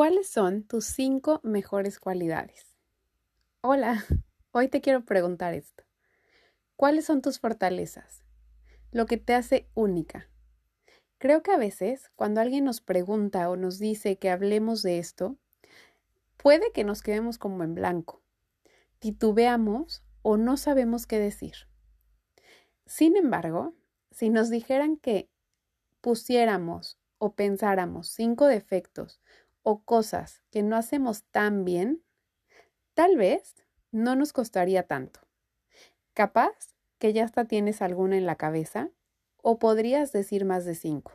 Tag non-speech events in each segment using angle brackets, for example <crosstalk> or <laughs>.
¿Cuáles son tus cinco mejores cualidades? Hola, <laughs> hoy te quiero preguntar esto. ¿Cuáles son tus fortalezas? Lo que te hace única. Creo que a veces, cuando alguien nos pregunta o nos dice que hablemos de esto, puede que nos quedemos como en blanco, titubeamos o no sabemos qué decir. Sin embargo, si nos dijeran que pusiéramos o pensáramos cinco defectos o cosas que no hacemos tan bien, tal vez no nos costaría tanto. Capaz que ya hasta tienes alguna en la cabeza o podrías decir más de cinco.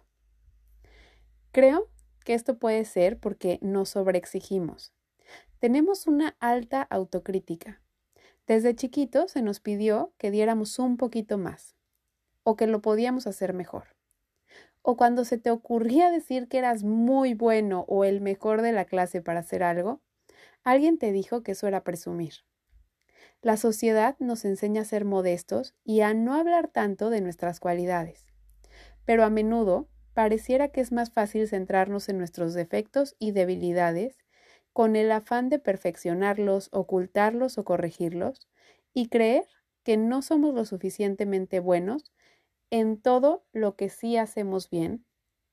Creo que esto puede ser porque nos sobreexigimos. Tenemos una alta autocrítica. Desde chiquitos se nos pidió que diéramos un poquito más o que lo podíamos hacer mejor o cuando se te ocurría decir que eras muy bueno o el mejor de la clase para hacer algo, alguien te dijo que eso era presumir. La sociedad nos enseña a ser modestos y a no hablar tanto de nuestras cualidades, pero a menudo pareciera que es más fácil centrarnos en nuestros defectos y debilidades con el afán de perfeccionarlos, ocultarlos o corregirlos, y creer que no somos lo suficientemente buenos en todo lo que sí hacemos bien,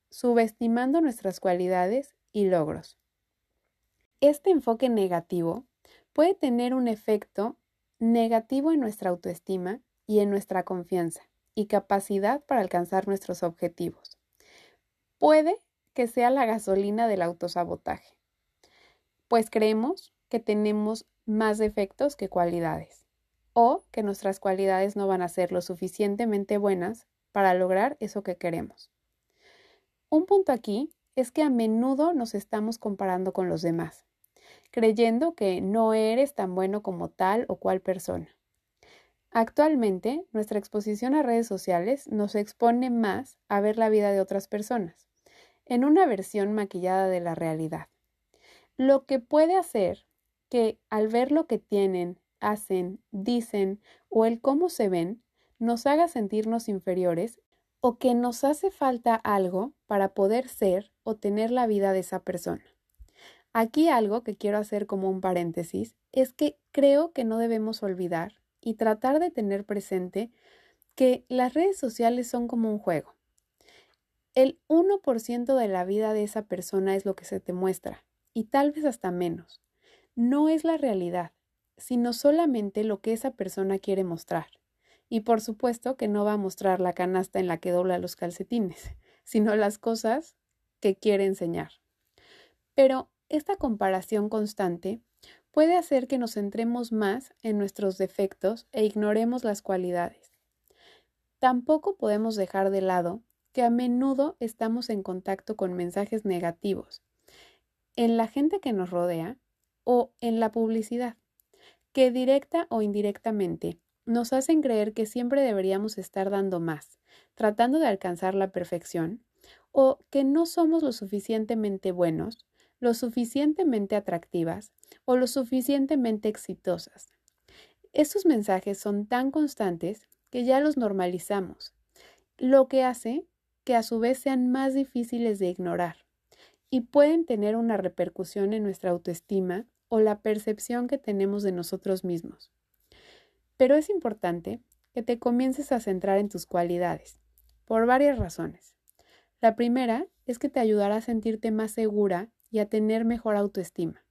subestimando nuestras cualidades y logros. Este enfoque negativo puede tener un efecto negativo en nuestra autoestima y en nuestra confianza y capacidad para alcanzar nuestros objetivos. Puede que sea la gasolina del autosabotaje, pues creemos que tenemos más defectos que cualidades o que nuestras cualidades no van a ser lo suficientemente buenas para lograr eso que queremos. Un punto aquí es que a menudo nos estamos comparando con los demás, creyendo que no eres tan bueno como tal o cual persona. Actualmente, nuestra exposición a redes sociales nos expone más a ver la vida de otras personas, en una versión maquillada de la realidad. Lo que puede hacer que al ver lo que tienen, hacen, dicen o el cómo se ven nos haga sentirnos inferiores o que nos hace falta algo para poder ser o tener la vida de esa persona. Aquí algo que quiero hacer como un paréntesis es que creo que no debemos olvidar y tratar de tener presente que las redes sociales son como un juego. El 1% de la vida de esa persona es lo que se te muestra, y tal vez hasta menos. No es la realidad sino solamente lo que esa persona quiere mostrar. Y por supuesto que no va a mostrar la canasta en la que dobla los calcetines, <laughs> sino las cosas que quiere enseñar. Pero esta comparación constante puede hacer que nos centremos más en nuestros defectos e ignoremos las cualidades. Tampoco podemos dejar de lado que a menudo estamos en contacto con mensajes negativos en la gente que nos rodea o en la publicidad que directa o indirectamente nos hacen creer que siempre deberíamos estar dando más, tratando de alcanzar la perfección, o que no somos lo suficientemente buenos, lo suficientemente atractivas o lo suficientemente exitosas. Estos mensajes son tan constantes que ya los normalizamos, lo que hace que a su vez sean más difíciles de ignorar y pueden tener una repercusión en nuestra autoestima o la percepción que tenemos de nosotros mismos. Pero es importante que te comiences a centrar en tus cualidades, por varias razones. La primera es que te ayudará a sentirte más segura y a tener mejor autoestima.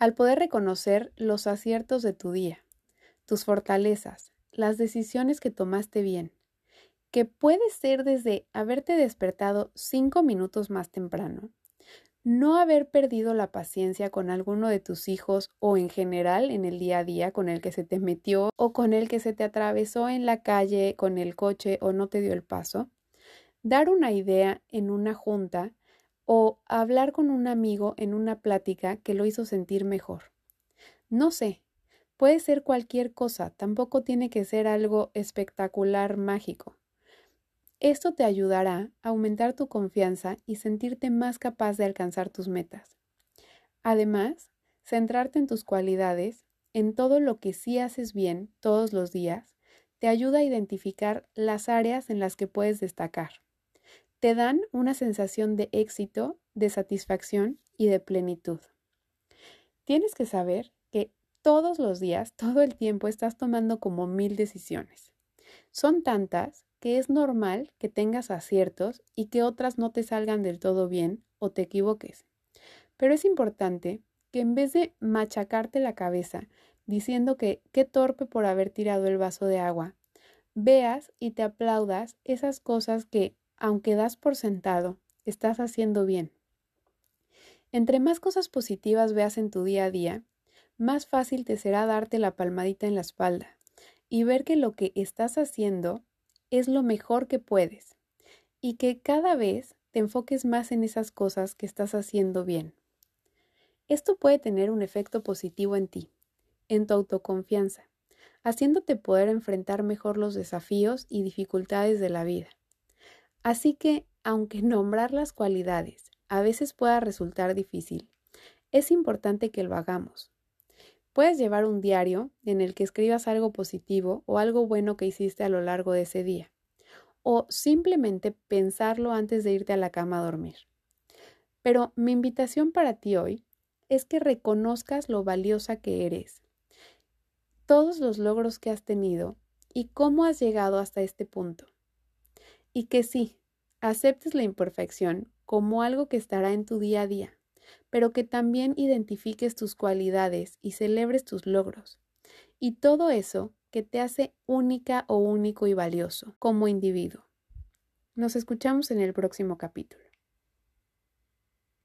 Al poder reconocer los aciertos de tu día, tus fortalezas, las decisiones que tomaste bien, que puede ser desde haberte despertado cinco minutos más temprano, no haber perdido la paciencia con alguno de tus hijos o en general en el día a día con el que se te metió o con el que se te atravesó en la calle con el coche o no te dio el paso, dar una idea en una junta o hablar con un amigo en una plática que lo hizo sentir mejor. No sé, puede ser cualquier cosa, tampoco tiene que ser algo espectacular mágico. Esto te ayudará a aumentar tu confianza y sentirte más capaz de alcanzar tus metas. Además, centrarte en tus cualidades, en todo lo que sí haces bien todos los días, te ayuda a identificar las áreas en las que puedes destacar. Te dan una sensación de éxito, de satisfacción y de plenitud. Tienes que saber que todos los días, todo el tiempo estás tomando como mil decisiones. Son tantas que es normal que tengas aciertos y que otras no te salgan del todo bien o te equivoques. Pero es importante que en vez de machacarte la cabeza diciendo que qué torpe por haber tirado el vaso de agua, veas y te aplaudas esas cosas que, aunque das por sentado, estás haciendo bien. Entre más cosas positivas veas en tu día a día, más fácil te será darte la palmadita en la espalda y ver que lo que estás haciendo es lo mejor que puedes y que cada vez te enfoques más en esas cosas que estás haciendo bien. Esto puede tener un efecto positivo en ti, en tu autoconfianza, haciéndote poder enfrentar mejor los desafíos y dificultades de la vida. Así que, aunque <laughs> nombrar las cualidades a veces pueda resultar difícil, es importante que lo hagamos. Puedes llevar un diario en el que escribas algo positivo o algo bueno que hiciste a lo largo de ese día, o simplemente pensarlo antes de irte a la cama a dormir. Pero mi invitación para ti hoy es que reconozcas lo valiosa que eres, todos los logros que has tenido y cómo has llegado hasta este punto. Y que sí, aceptes la imperfección como algo que estará en tu día a día, pero que también identifiques tus cualidades y celebres tus logros. Y todo eso que te hace única o único y valioso como individuo. Nos escuchamos en el próximo capítulo.